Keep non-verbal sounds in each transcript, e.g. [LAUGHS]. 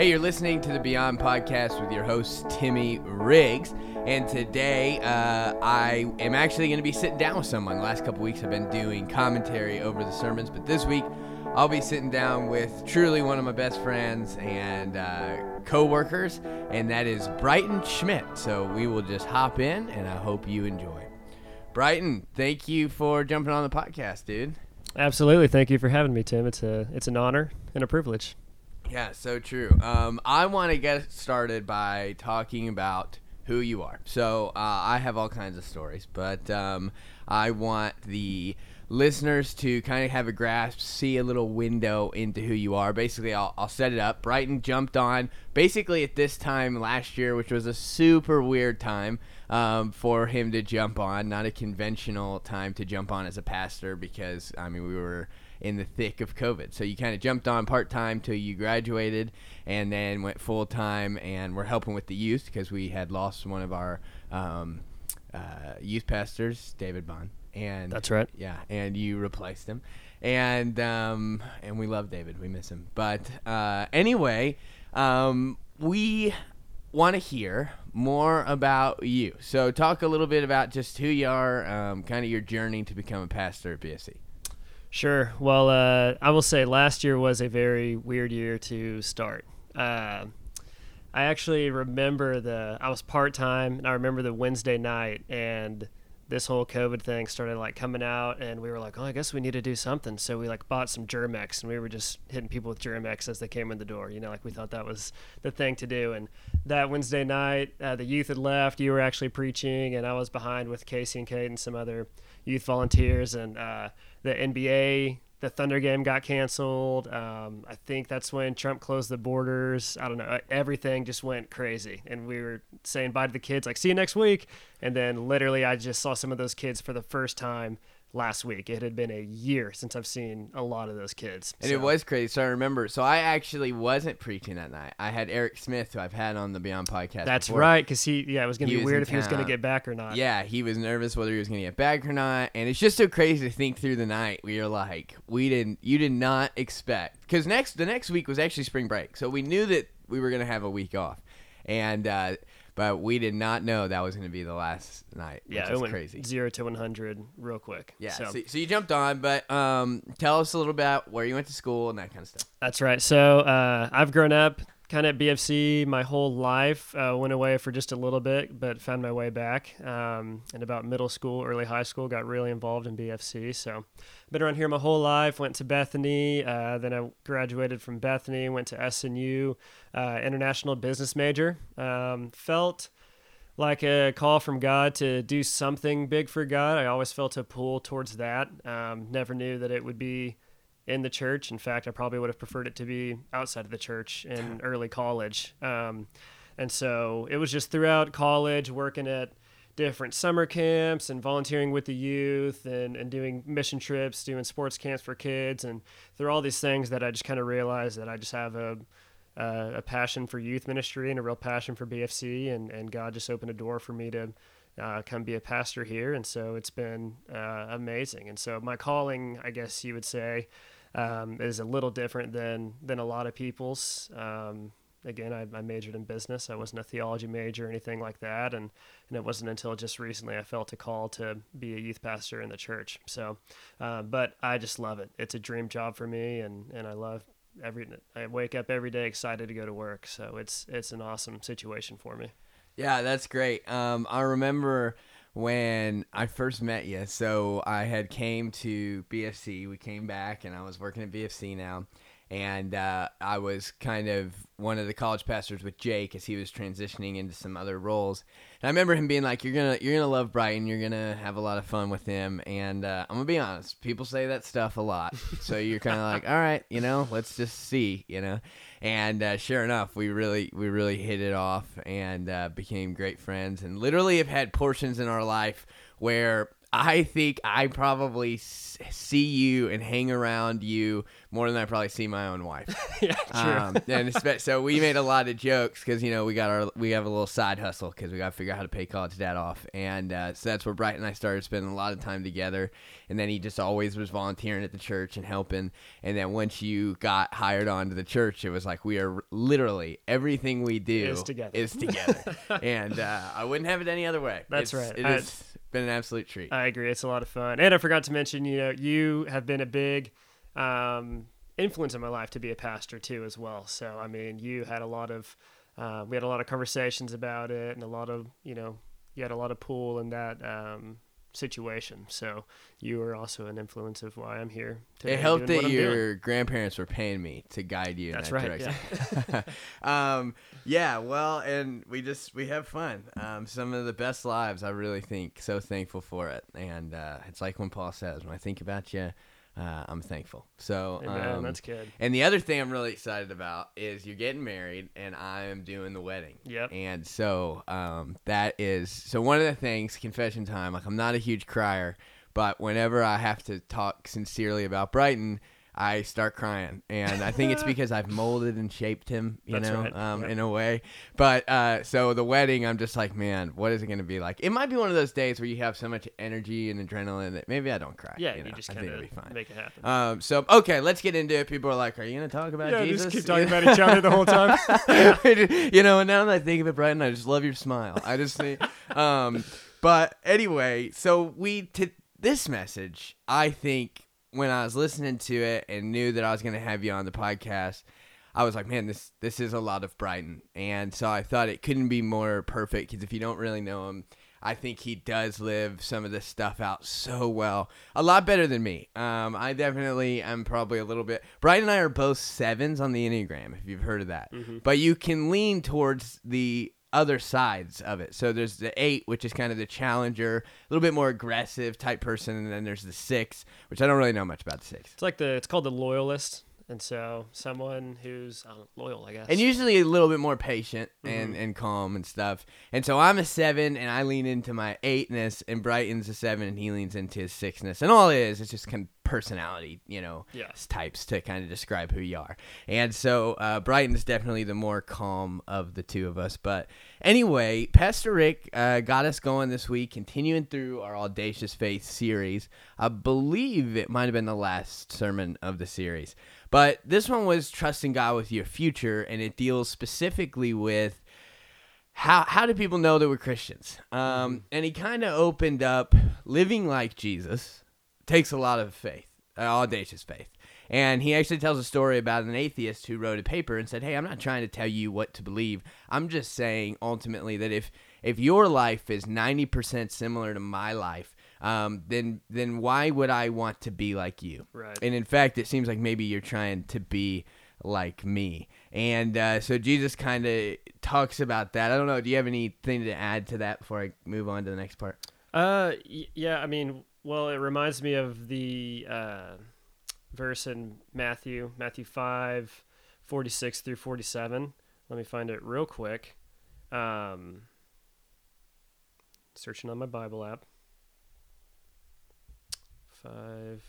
Hey, you're listening to the Beyond Podcast with your host, Timmy Riggs. And today, uh, I am actually going to be sitting down with someone. The last couple weeks, I've been doing commentary over the sermons, but this week, I'll be sitting down with truly one of my best friends and uh, co workers, and that is Bryton Schmitt. So we will just hop in, and I hope you enjoy. Bryton, thank you for jumping on the podcast, dude. Absolutely. Thank you for having me, Tim. It's a it's an honor and a privilege. Yeah, so true. Um, I want to get started by talking about who you are. So uh, I have all kinds of stories, but um, I want the listeners to kind of have a grasp, see a little window into who you are. Basically, I'll, I'll set it up. Bryton jumped on basically at this time last year, which was a super weird time um, for him to jump on. Not a conventional time to jump on as a pastor because, I mean, we were in the thick of COVID. So you kind of jumped on part time till you graduated, and then went full time. And we're helping with the youth because we had lost one of our um, uh, youth pastors, David Bond. And that's right. Yeah, and you replaced him, and um, and we love David. We miss him. But uh, anyway, um, we want to hear more about you. So talk a little bit about just who you are, um, kind of your journey to become a pastor at BFC. Sure. Well, uh, I will say last year was a very weird year to start. Uh, I actually remember the I was part time, and I remember the Wednesday night, and this whole COVID thing started like coming out, and we were like, "Oh, I guess we need to do something." So we like bought some Germ-X, and we were just hitting people with Germ-X as they came in the door. You know, like we thought that was the thing to do. And that Wednesday night, uh, the youth had left. You were actually preaching, and I was behind with Casey and Kate and some other youth volunteers, and uh, the NBA, the Thunder game got canceled. Um, I think that's when Trump closed the borders. I don't know. Everything just went crazy. And we were saying bye to the kids, like, see you next week. And then literally, I just saw some of those kids for the first time last week. It had been a year since I've seen a lot of those kids. And so. it was crazy. So I remember. So I actually wasn't preaching that night. I had Eric Smith, who I've had on the Beyond podcast. That's before. right, because he, yeah, it was going to be weird if he was going to get back or not. Yeah, he was nervous whether he was going to get back or not. And it's just so crazy to think through the night. We are like, we didn't, you did not expect, because next the next week was actually spring break, so we knew that we were going to have a week off, and. uh but we did not know that was going to be the last night. Yeah, it went crazy. Zero to one hundred real quick. Yeah. So. so. So, you jumped on, but um, tell us a little about where you went to school and that kind of stuff. That's right. So uh, I've grown up kind of BFC my whole life. Uh, went away for just a little bit, but found my way back. Um, and about middle school, early high school, got really involved in BFC. So been around here my whole life. Went to Bethany, uh, then I graduated from Bethany. Went to SNU, uh, international business major. Um, felt like a call from God to do something big for God. I always felt a pull towards that. Um, never knew that it would be in the church. In fact, I probably would have preferred it to be outside of the church in early college. Um, and so it was just throughout college, working at different summer camps and volunteering with the youth and, and doing mission trips, doing sports camps for kids. And through all these things that I just kind of realized that I just have a, uh, a passion for youth ministry and a real passion for BFC. And, and God just opened a door for me to uh, come be a pastor here. And so it's been uh, amazing. And so my calling, I guess you would say, um, is a little different than, than a lot of people's. Um, again, I, I, majored in business. I wasn't a theology major or anything like that, and and it wasn't until just recently I felt a call to be a youth pastor in the church. So, uh, but I just love it. It's a dream job for me, and and I love every. I wake up every day excited to go to work. So it's it's an awesome situation for me. Yeah, that's great. Um, I remember when I first met you. So I had came to BFC. We came back, and I was working at BFC now and uh, I was kind of one of the college pastors with Jake as he was transitioning into some other roles. And I remember him being like, "You're gonna, you're gonna love Bryton. You're gonna have a lot of fun with him." And uh, I'm gonna be honest, people say that stuff a lot, so you're kind of like, "All right, you know, let's just see," you know. And uh, sure enough, we really, we really hit it off and uh, became great friends, and literally have had portions in our life where I think I probably see you and hang around you more than I probably see my own wife. [LAUGHS] yeah, true. Um, and so we made a lot of jokes because you know we got our we have a little side hustle because we got to figure out how to pay college debt off, and uh, so that's where Bright and I started spending a lot of time together. And then he just always was volunteering at the church and helping. And then once you got hired on to the church, it was like we are literally everything we do Is together. is together. [LAUGHS] and uh, I wouldn't have it any other way. That's It's- right. It I- has been an absolute treat. I agree. It's a lot of fun. And I forgot to mention, you know, you have been a big um, influence in my life to be a pastor too, as well. So, I mean, you had a lot of, uh, we had a lot of conversations about it and a lot of, you know, you had a lot of pull in that um, situation. So you were also an influence of why I'm here. Today it helped that your grandparents were paying me to guide you in That's that right, direction. [LAUGHS] um, yeah, well, and we just we have fun. Um, some of the best lives, I really think. So thankful for it, and uh, it's like when Paul says, "When I think about you, uh, I'm thankful." So, Amen. um, That's good. and the other thing I'm really excited about is you're getting married, and I am doing the wedding. Yep. And so um, that is so one of the things. Confession time. Like I'm not a huge crier, but whenever I have to talk sincerely about Bryton. I start crying, and I think it's [LAUGHS] because I've molded and shaped him, you That's know, right. um, Yep. in a way. But uh, so the wedding, I'm just like, man, what is it going to be like? It might be one of those days where you have so much energy and adrenaline that maybe I don't cry. Yeah, you, you, just kind think it'll be fine. of make it happen. Um, so okay, let's get into it. People are like, "Are you gonna talk about yeah, Jesus?" just keep talking [LAUGHS] about each other the whole time. [LAUGHS] you know, and now that I think of it, Brian, I just love your smile. I just think, um, but anyway, so we to this message, I think when I was listening to it and knew that I was gonna have you on the podcast. I was like, man, this this is a lot of Bryton, and so I thought it couldn't be more perfect because if you don't really know him, I think he does live some of this stuff out so well, a lot better than me. Um, I definitely am probably a little bit. Bryton and I are both sevens on the enneagram, if you've heard of that, but you can lean towards the other sides of it. So there's the eight, which is kind of the challenger, a little bit more aggressive type person, and then there's the six, which I don't really know much about the six. It's like the it's called the loyalist, and so someone who's know, loyal, I guess. and usually a little bit more patient and, and calm and stuff. And so I'm a seven, and I lean into my eightness, and Bryton's a seven, and he leans into his sixness. And all it is, it's just kind of personality, you know, Yeah. s- types to kind of describe who you are. And so uh, Bryton's definitely the more calm of the two of us. But anyway, Pastor Rick uh, got us going this week, continuing through our Audacious Faith series. I believe it might have been the last sermon of the series. But this one was trusting God with your future, and it deals specifically with how how do people know that we're Christians? Um, and he kind of opened up living like Jesus takes a lot of faith, uh, audacious faith. And he actually tells a story about an atheist who wrote a paper and said, "Hey, I'm not trying to tell you what to believe. I'm just saying ultimately that if if your life is 90% similar to my life, um, then then why would I want to be like you? Right. And in fact, it seems like maybe you're trying to be like me. And uh, so Jesus kind of talks about that. I don't know. Do you have anything to add to that before I move on to the next part? Uh, y- yeah. I mean, well, it reminds me of the uh, verse in Matthew, Matthew five, forty six through forty seven. Let me find it real quick. Um, searching on my Bible app. Five,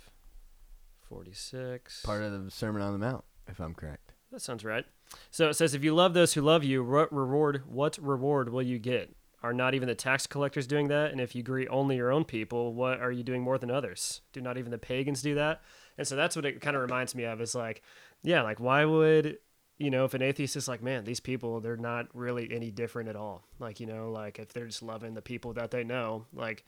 forty six. Part of the Sermon on the Mount, if I'm correct. That sounds right. So it says, if you love those who love you, what reward? What reward will you get? Are not even the tax collectors doing that? And if you greet only your own people, what are you doing more than others? Do not even the pagans do that? And so that's what it kind of reminds me of. Is like, yeah, like why would you know if an atheist is like, man, these people they're not really any different at all. Like you know, like if they're just loving the people that they know, like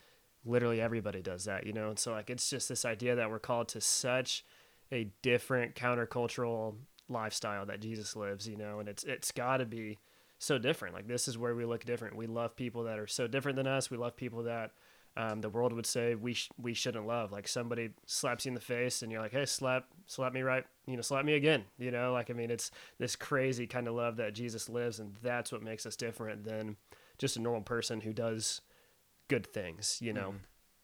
literally everybody does that, you know. And so like it's just this idea that we're called to such a different countercultural lifestyle that Jesus lives, you know, and it's it's got to be so different. Like this is where we look different. We love people that are so different than us. We love people that um, the world would say we sh- we shouldn't love. Like somebody slaps you in the face and you're like, hey, slap slap me right, you know, slap me again. You know, like I mean, it's this crazy kind of love that Jesus lives, and that's what makes us different than just a normal person who does good things. You know,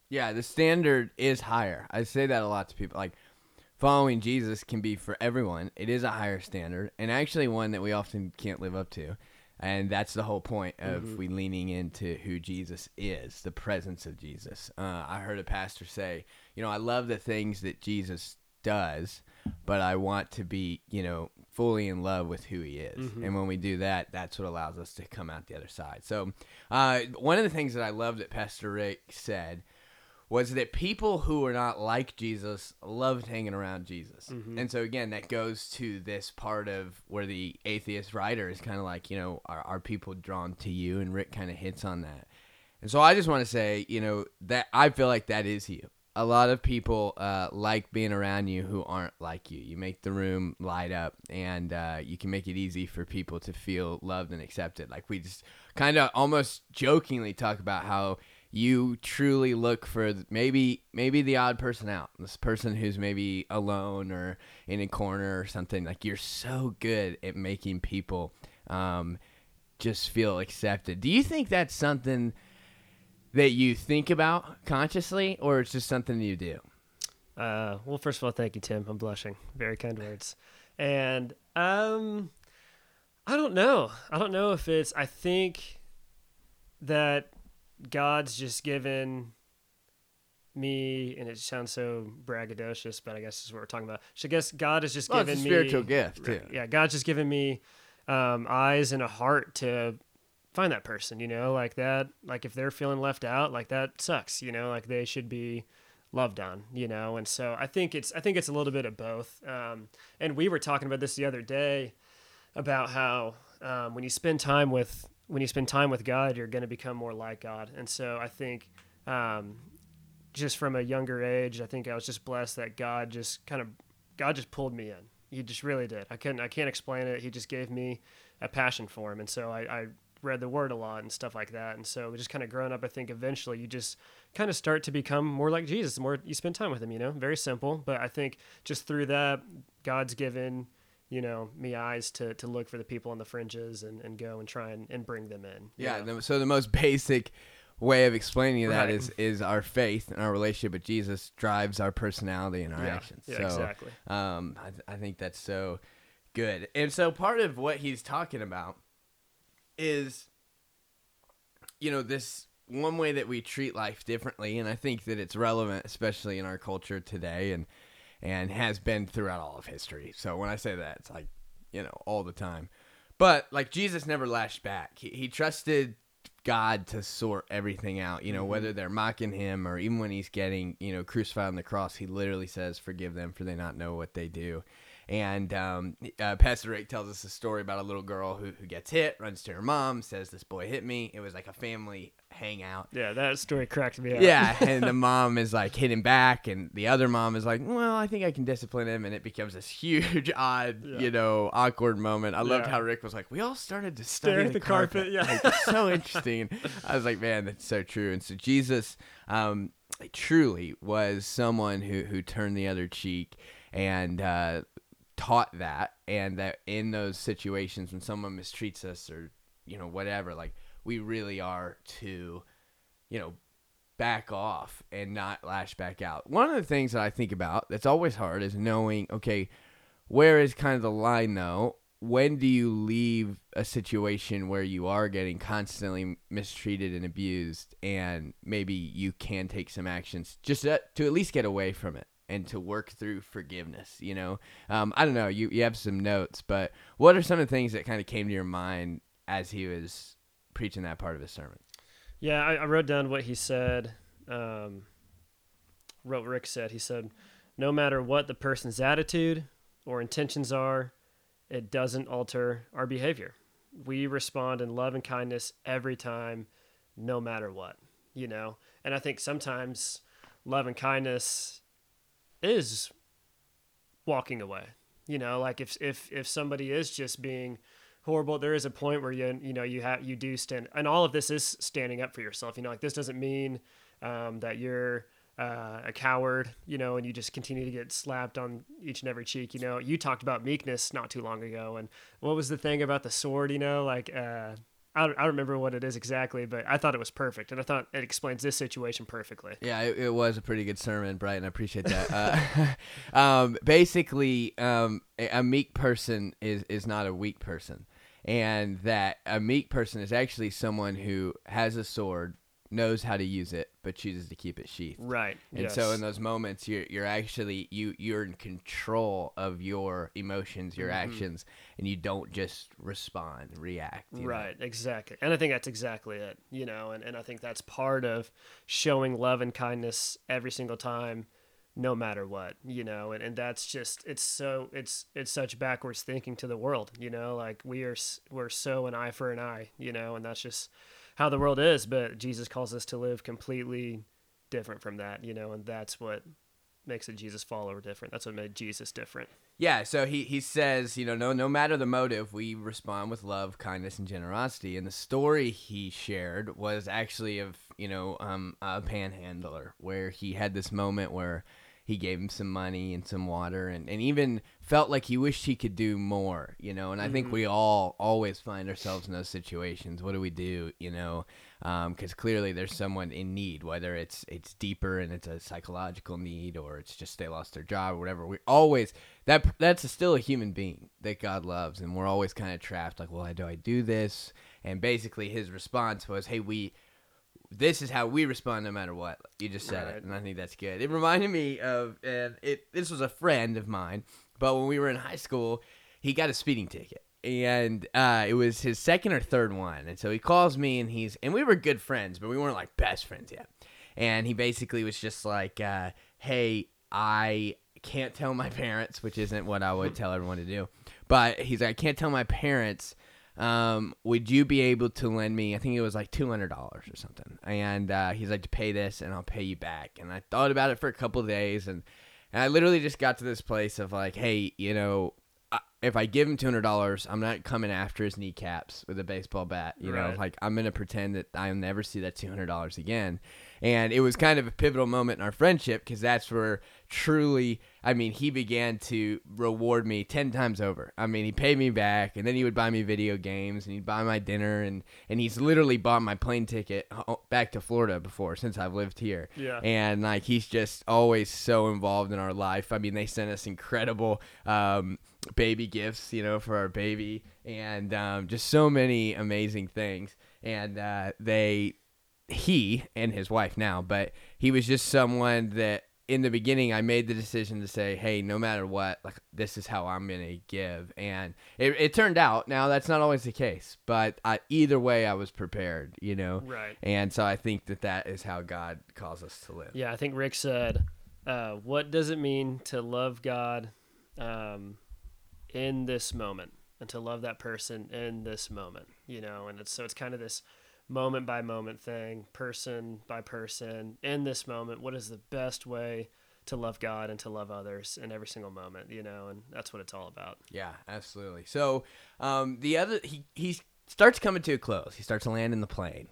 Yeah, the standard is higher. I say that a lot to people. Like, following Jesus can be for everyone. It is a higher standard, and actually one that we often can't live up to. and that's the whole point of mm-hmm. we leaning into who Jesus is, the presence of Jesus. Uh, I heard a pastor say, you know, I love the things that Jesus does, but I want to be, you know, fully in love with who he is. Mm-hmm. And when we do that, that's what allows us to come out the other side. So, uh, one of the things that I love that Pastor Rick said was that people who are not like Jesus loved hanging around Jesus. Mm-hmm. And so again, that goes to this part of where the atheist writer is kind of like, you know, are, are people drawn to you? And Rick kind of hits on that. And so I just want to say, you know, that I feel like that is you. A lot of people uh, like being around you who aren't like you. You make the room light up, and uh, you can make it easy for people to feel loved and accepted. Like we just kind of almost jokingly talk about how you truly look for maybe maybe the odd person out this person who's maybe alone or in a corner or something like you're so good at making people um, just feel accepted do you think that's something that you think about consciously or it's just something you do? Uh, well first of all thank you tim. I'm blushing. Very kind words. And um i don't know. I don't know if it's i think that God's just given me, and it sounds so braggadocious, but I guess this is what we're talking about. So I guess God has just well, given me a spiritual gift too. Yeah, God's just given me um, eyes and a heart to find that person. You know, like that. Like if they're feeling left out, like that sucks. You know, like they should be loved on. You know, and so I think it's I think it's a little bit of both. Um, and we were talking about this the other day about how um, when you spend time with when you spend time with God, you're going to become more like God. And so I think um, just from a younger age, I think I was just blessed that God just kind of God just pulled me in. He just really did. I couldn't I can't explain it. He just gave me a passion for him, and so I, I read the Word a lot and stuff like that. And so just kind of growing up, I think eventually you just kind of start to become more like Jesus. The more you spend time with him, you know, very simple. But I think just through that, God's given you know me eyes to to look for the people on the fringes and, and go and try and, and bring them in yeah so the most [LAUGHS] basic way of explaining that right. is is our faith and our relationship with jesus drives our personality and our yeah. actions yeah, so exactly um I, th- I think that's so good and so part of what he's talking about is you know this one way that we treat life differently and i think that it's relevant especially in our culture today and and has been throughout all of history. So when I say that, it's like, you know, all the time. But like Jesus never lashed back. He, he trusted God to sort everything out, you know, mm-hmm. whether they're mocking him or even when he's getting, you know, crucified on the cross, he literally says, Forgive them for they not know what they do. And um, uh, Pastor Rick tells us a story about a little girl who, who gets hit, runs to her mom, says, This boy hit me. It was like a family hangout. Yeah, that story cracked me up. Yeah, [LAUGHS] and the mom is like hitting back, and the other mom is like, Well, I think I can discipline him. And it becomes this huge, [LAUGHS] odd, yeah. you know, awkward moment. I loved yeah. how Rick was like, We all started to stare at the, the carpet. carpet. Yeah. Like, so interesting. [LAUGHS] I was like, Man, that's so true. And so Jesus um, truly was someone who, who turned the other cheek and uh, taught that and that in those situations when someone mistreats us or you know whatever like we really are to you know back off and not lash back out. One of the things that i think about that's always hard is knowing okay where is kind of the line though? When do you leave a situation where you are getting constantly mistreated and abused and maybe you can take some actions just to, to at least get away from it and to work through forgiveness. You know, um, I don't know. You you have some notes, but what are some of the things that kind of came to your mind as he was preaching that part of his sermon? Yeah, I, I wrote down what he said. Um, Rick said. He said, "No matter what the person's attitude or intentions are, it doesn't alter our behavior. We respond in love and kindness every time, no matter what." You know, and I think sometimes love and kindness is walking away. You know, like if if if somebody is just being horrible, there is a point where you you know you have you do stand, and all of this is standing up for yourself. You know, like this doesn't mean um, that you're uh, a coward, you know, and you just continue to get slapped on each and every cheek. You know, you talked about meekness not too long ago, and what was the thing about the sword? You know, like uh, I don't, I don't remember what it is exactly, but I thought it was perfect, and I thought it explains this situation perfectly. Yeah, it, it was a pretty good sermon, Bryton. I appreciate that. uh, [LAUGHS] um, basically, um, a, a meek person is is not a weak person, and that a meek person is actually someone who has a sword, knows how to use it, but chooses to keep it sheathed. Right. And yes. so in those moments, you're you're actually you you're in control of your emotions, your Mhm. actions, and you don't just respond, react. you know? Right, exactly. And I think that's exactly it, you know, and, and I think that's part of showing love and kindness every single time, no matter what, you know, and, and that's just, it's so, it's, it's such backwards thinking to the world, you know, like we are, we're so an eye for an eye, you know, and that's just how the world is. But Jesus calls us to live completely different from that, you know, and that's what makes a Jesus follower different. That's what made Jesus different. Yeah, so he, he says, you know, no no matter the motive, we respond with love, kindness, and generosity. And the story he shared was actually of, you know, um, a panhandler where he had this moment where he gave him some money and some water and, and even felt like he wished he could do more, you know. And I think Mhm. we all always find ourselves in those situations. What do we do, you know? Because clearly there's someone in need, whether it's it's deeper and it's a psychological need or it's just they lost their job or whatever. We always that that's still a human being that God loves, and we're always kind of trapped. Like, well, do I do this? And basically, his response was, "Hey, we." This is how we respond no matter what. You just said Right. it, and I think that's good. It reminded me of, and it. This was a friend of mine, but when we were in high school, he got a speeding ticket, and uh, it was his second or third one. And so he calls me, and he's, and we were good friends, but we weren't like best friends yet. And he basically was just like, uh, "Hey, I can't tell my [LAUGHS] parents, which isn't what I would tell everyone to do. But he's like, I can't tell my parents. Um, would you be able to lend me? I think it was like two hundred dollars or something. And uh, he's like, to pay this, and I'll pay you back. And I thought about it for a couple of days, and and I literally just got to this place of like, hey, you know, I- if I give him two hundred dollars, I'm not coming after his kneecaps with a baseball bat. You know, like I'm gonna pretend that I'll never see that two hundred dollars again. And it was kind of a pivotal moment in our friendship because that's where truly, I mean, he began to reward me 10 times over. I mean, he paid me back and then he would buy me video games and he'd buy my dinner and, and he's literally bought my plane ticket back to Florida before since I've lived here. Yeah. And like, he's just always so involved in our life. I mean, they sent us incredible, um, baby gifts, you know, for our baby and, um, just so many amazing things. And, uh, they, he and his wife now, but he was just someone that in the beginning I made the decision to say, hey, no matter what, like this is how I'm gonna give, and it, it turned out. Now that's not always the case, but I, either way, I was prepared, you know, Right. and so I think that that is how God calls us to live. Yeah, I think Rick said, uh, "What does it mean to love God um, in this moment, and to love that person in this moment?" You know, and it's so it's kind of this moment by moment thing, person by person. In this moment, what is the best way to love God and to love others in every single moment? You know, and that's what it's all about. Yeah, absolutely. So um, the other he he starts coming to a close. He starts to land in the plane,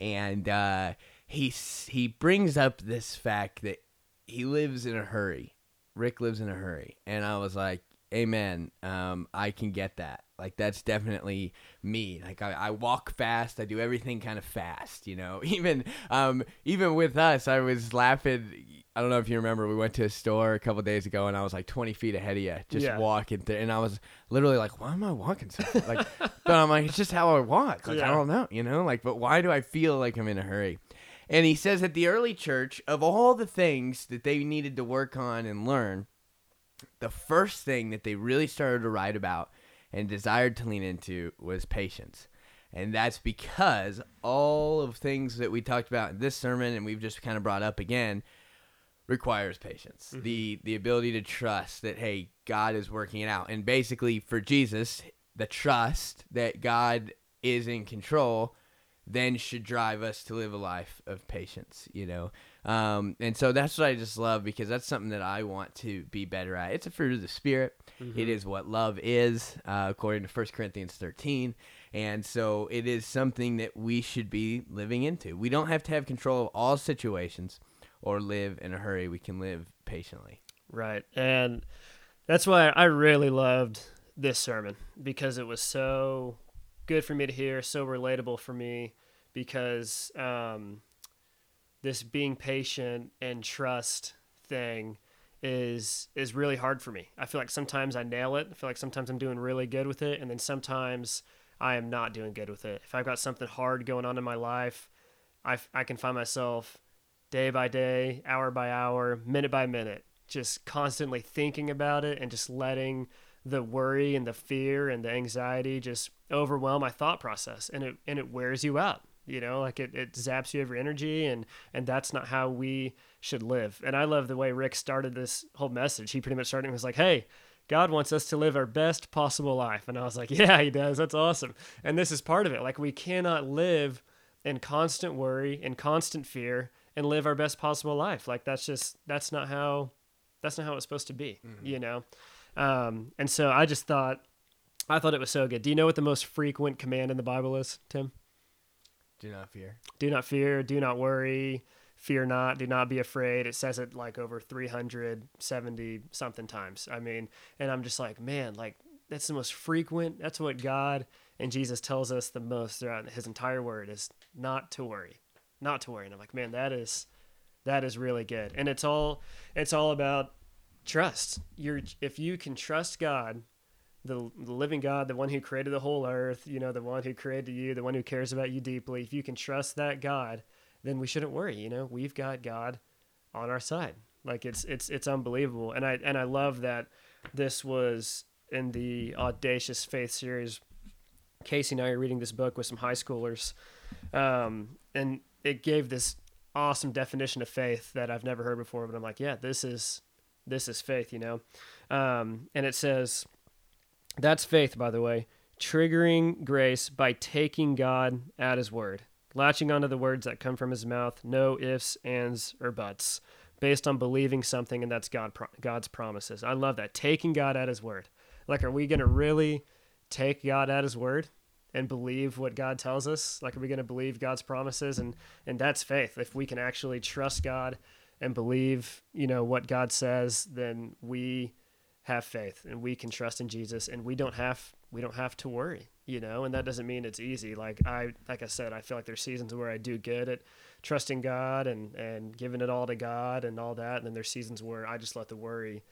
and uh, he he brings up this fact that he lives in a hurry. Rick lives in a hurry, and I was like, "Amen. Um, I can get that. Like that's definitely me. Like I, I walk fast. I do everything kind of fast. You know. [LAUGHS] Even um, even with us, I was laughing. I don't know if you remember. We went to a store a couple days ago, and I was like 20 feet ahead of you, just Yeah. walking there, and I was literally like, "Why am I walking so fast?" like?" [LAUGHS] But I'm like, "It's just how I walk. Like I don't know, you know. Like, but why do I feel like I'm in a hurry?" And he says that the early church, of all the things that they needed to work on and learn, the first thing that they really started to write about and desired to lean into was patience. And that's because all of things that we talked about in this sermon and we've just kind of brought up again requires patience. Mm-hmm. The the ability to trust that hey, God is working it out. And basically for Jesus, the trust that God is in control then should drive us to live a life of patience, you know. Um, and so that's what I just love because that's something that I want to be better at. It's a fruit of the spirit. It is what love is, uh, according to 1 Corinthians 13. And so it is something that we should be living into. We don't have to have control of all situations or live in a hurry. We can live patiently. Right. And that's why I really loved this sermon because it was so good for me to hear, so relatable for me because um, this being patient and trust thing is is really hard for me. I feel like sometimes I nail it. I feel like sometimes I'm doing really good with it, and then sometimes I am not doing good with it. If I've got something hard going on in my life, I, I can find myself day by day, hour by hour, minute by minute, just constantly thinking about it and just letting the worry and the fear and the anxiety just overwhelm my thought process and it and it wears you out you know like it, it zaps you of your energy and and that's not how we should live. And i love the way rick started this whole message. He pretty much started and was like hey god wants us to live our best possible life. And i was like [LAUGHS] yeah he does. That's awesome. And this is part of it. Like we cannot live in constant worry and constant fear and live our best possible life. Like that's just that's not how that's not how it's supposed to be mm-hmm. you know? Um, and so i just thought i thought it was so good. Do you know what the most frequent command in the bible is tim do not fear. Do not fear. Do not worry. Fear not. Do not be afraid. It says it like over 370 something times. I mean, and I'm just like, man, like that's the most frequent. That's what God and Jesus tells us the most throughout his entire word is not to worry. Not to worry. And I'm like, man, that is that is really good. And it's all it's all about trust. You're if you can trust God the, the living God, the one who created the whole earth, you know, the one who created you, the one who cares about you deeply, if you can trust that God, then we shouldn't worry. You know, we've got God on our side. Like it's it's it's unbelievable, and I and I love that this was in the audacious faith series. Casey and I are reading this book with some high schoolers, um, and it gave this awesome definition of faith that I've never heard before. But I'm like, yeah, this is this is faith, you know. Um, and it says that's faith, by the way. Triggering grace by taking God at his word, latching onto the words that come from his mouth, no ifs, ands, or buts, based on believing something, and that's God, God's promises. I love that. Taking God at his word. Like, are we going to really take God at his word? and believe what God tells us? Like, are we going to believe God's promises? And and that's faith. If we can actually trust God and believe, you know, what God says, then we have faith and we can trust in Jesus and we don't have we don't have to worry, you know, and that doesn't mean it's easy. Like I like I said, I feel like there's seasons where I do good at trusting God and and giving it all to God and all that, and then there's seasons where I just let the worry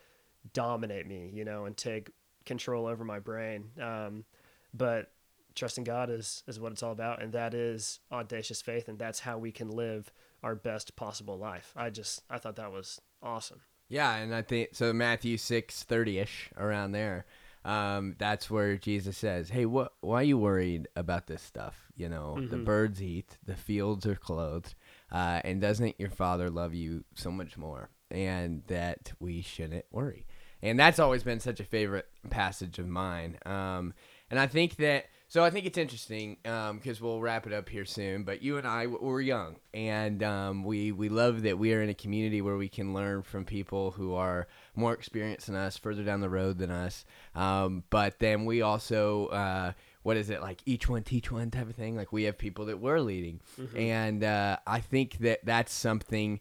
dominate me, you know, and take control over my brain. Um, but trusting God is is what it's all about, and that is audacious faith, and that's how we can live our best possible life. I just I thought that was awesome. Yeah, and I think so. Matthew six thirty ish around there. Um, that's where Jesus says, "Hey, what? Why are you worried about this stuff? You know, mm-hmm. the birds eat, the fields are clothed, uh, and doesn't your Father love you so much more? And that we shouldn't worry." And that's always been such a favorite passage of mine. Um, and I think that so I think it's interesting because um, we'll wrap it up here soon. But you and I were young, and um, we we love that we are in a community where we can learn from people who are more experienced than us, further down the road than us. Um, but then we also. Uh, what is it like each one teach one type of thing like we have people that we're leading mm-hmm. and uh, i think that that's something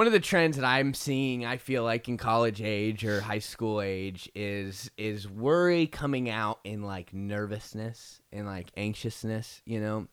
one of the trends that I'm seeing, I feel like in college age or high school age, is is worry coming out in like nervousness and like anxiousness, you know.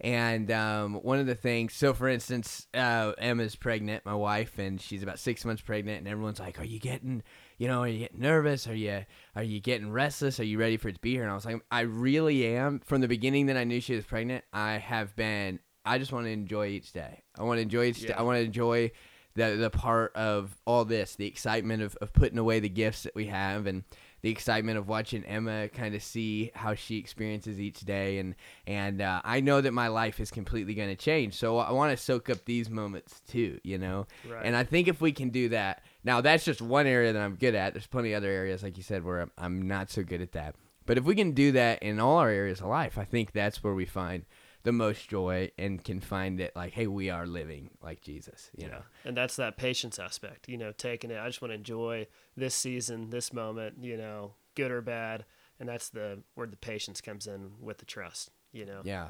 And um, one of the things, so for instance, uh, Emma's pregnant, my wife, and she's about six months pregnant, and everyone's like, "Are you getting, you know, are you getting nervous? Are you, are you getting restless? Are you ready for it to be here?" And I was like, "I really am." From the beginning that I knew she was pregnant, I have been. I just want to enjoy each day. I want to enjoy each. Yeah. Day. I want to enjoy the the part of all this, the excitement of, of putting away the gifts that we have and the excitement of watching Emma kind of see how she experiences each day and and uh, I know that my life is completely going to change so I want to soak up these moments too you know right. and I think if we can do that now that's just one area that I'm good at there's plenty of other areas like you said where I'm, I'm not so good at that but if we can do that in all our areas of life I think that's where we find the most joy and can find it like, hey, we are living like Jesus, you yeah. know. And that's that patience aspect, you know, taking it. I just want to enjoy this season, this moment, you know, good or bad, and that's the where the patience comes in with the trust, you know. Yeah.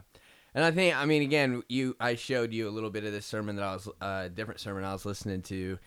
And I think, I mean, again, you, I showed you a little bit of this sermon that I was, a uh, different sermon I was listening to,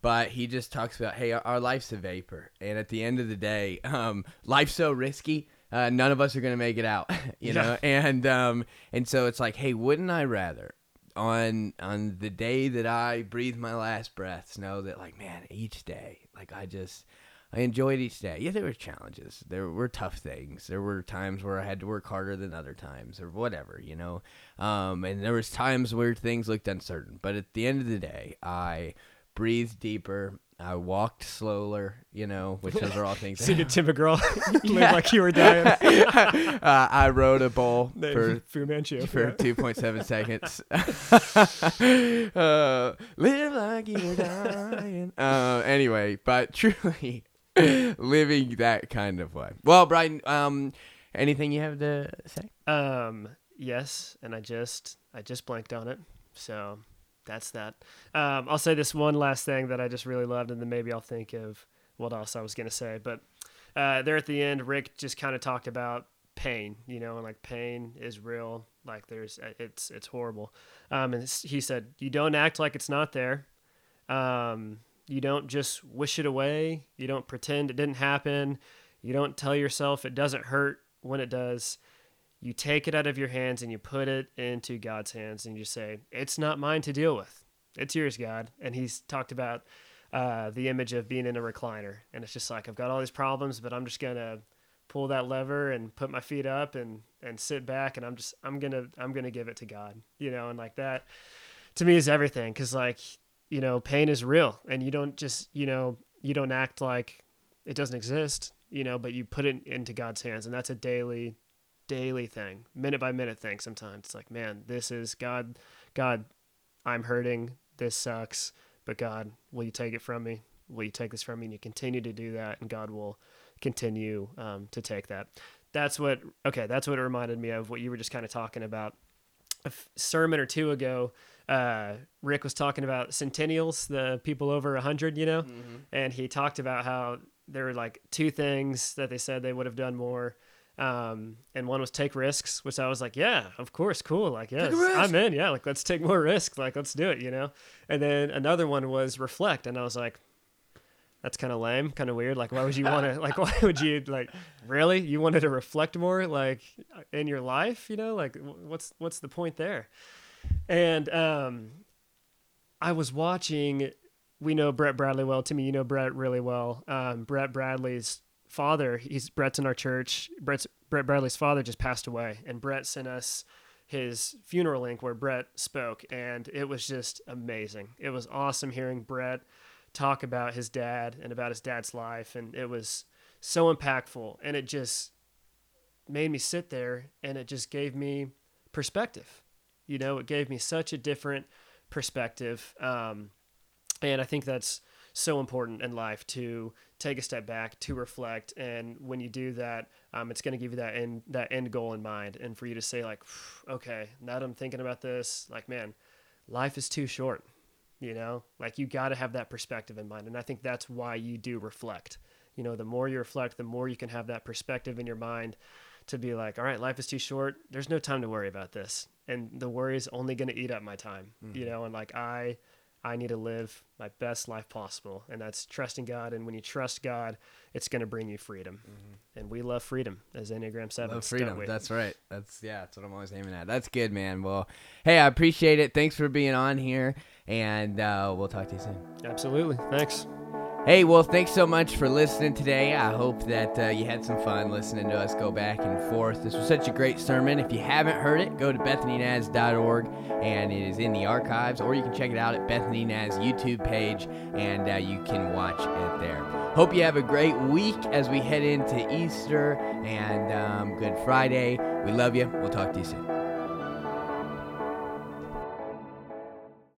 but he just talks about, hey, our, our, life's a vapor, and at the end of the day, [LAUGHS] um, life's so risky uh, none of us are gonna make it out, [LAUGHS] you know. And um, and so it's like, hey, wouldn't I rather on on the day that I breathe my last breaths know that like, man, each day, like I just I enjoyed each day. Yeah, there were challenges. There were tough things. There were times where I had to work harder than other times, or whatever, you know. Um, and there was times where things looked uncertain. But at the end of the day, I breathed deeper. I walked slower, you know, which those are all things. Sing it, Tim McGraw. Live like you were dying. [LAUGHS] uh, I rode a bull [LAUGHS] for Fu Manchu for yeah. two point seven [LAUGHS] seconds. uh, live like you were dying. Uh, anyway, but truly living that kind of way. Well, Brian, um, anything you have to say? Um, yes, and I just I just blanked on it, so that's that. Um, I'll say this one last thing that I just really loved, and then maybe I'll think of what else I was gonna say. But uh, there at the end, Rick just kind of talked about pain, you know, and like pain is real. Like there's uh, it's it's horrible. Um, and he said you don't act like it's not there. Um, you don't just wish it away. You don't pretend it didn't happen. You don't tell yourself it doesn't hurt when it does. You take it out of your hands and you put it into God's hands and you say, It's not mine to deal with. It's yours, God. And he's talked about uh, the image of being in a recliner. And it's just like, I've got all these problems, but I'm just going to pull that lever and put my feet up and, and sit back. And I'm just, I'm going to, I'm going to give it to God, you know, and like that to me is everything. Cause like, you know, pain is real and you don't just, you know, you don't act like it doesn't exist, you know, but you put it into God's hands and that's a daily, daily thing, minute by minute thing. Sometimes it's like, man, this is God, God, I'm hurting. This sucks, but God, will you take it from me? Will you take this from me? And you continue to do that and God will continue um, to take that. That's what, okay. That's what it reminded me of what you were just kind of talking about a f- sermon or two ago uh, Rick was talking about centennials, the people over 100, you know, Mm-hmm. and he talked about how there were like two things that they said they would have done more. Um, and one was take risks, which I was like, yeah, of course, cool. Like, yes. I'm in. Yeah, like let's take more risks. Like, let's do it, you know. And then another one was reflect, and I was like, that's kind of lame, kind of weird. Like, why would you [LAUGHS] want to? Like, why would you like? Really, you wanted to reflect more, like in your life, you know? Like, what's what's the point there? And um, I was watching. We know Brett Bradley well. Timmy, you know Brett really well. Um, Brett Bradley's father. He's Brett's in our church. Brett's Brett Bradley's father just passed away, and Brett sent us his funeral link where Brett spoke, and it was just amazing. It was awesome hearing Brett talk about his dad and about his dad's life, and it was so impactful, and it just made me sit there, and it just gave me perspective. You know, it gave me such a different perspective, um, and I think that's so important in life to take a step back to reflect. And when you do that um, it's going to give you that end that end goal in mind. And for you to say like okay now that i'm thinking about this like man life is too short you know? Like you got to have that perspective in mind. And i think that's why you do reflect. You know the more you reflect the more you can have that perspective in your mind to be like all right life is too short. There's no time to worry about this. And the worry is only going to eat up my time you know? And like i I need to live my best life possible, and that's trusting God. And when you trust God, it's going to bring you freedom. And we love freedom as Enneagram Seven. Love freedom. That's right. That's yeah. That's what I'm always aiming at. That's good, man. Well, hey, I appreciate it. Thanks for being on here, and uh, we'll talk to you soon. absolutely. Thanks. Hey, well, thanks so much for listening today. I hope that uh, you had some fun listening to us go back and forth. This was such a great sermon. If you haven't heard it, go to bethanynaz.org and it is in the archives, or you can check it out at Bethany Naz YouTube page and uh, you can watch it there. Hope you have a great week as we head into Easter and um, Good Friday. We love you. We'll talk to you soon.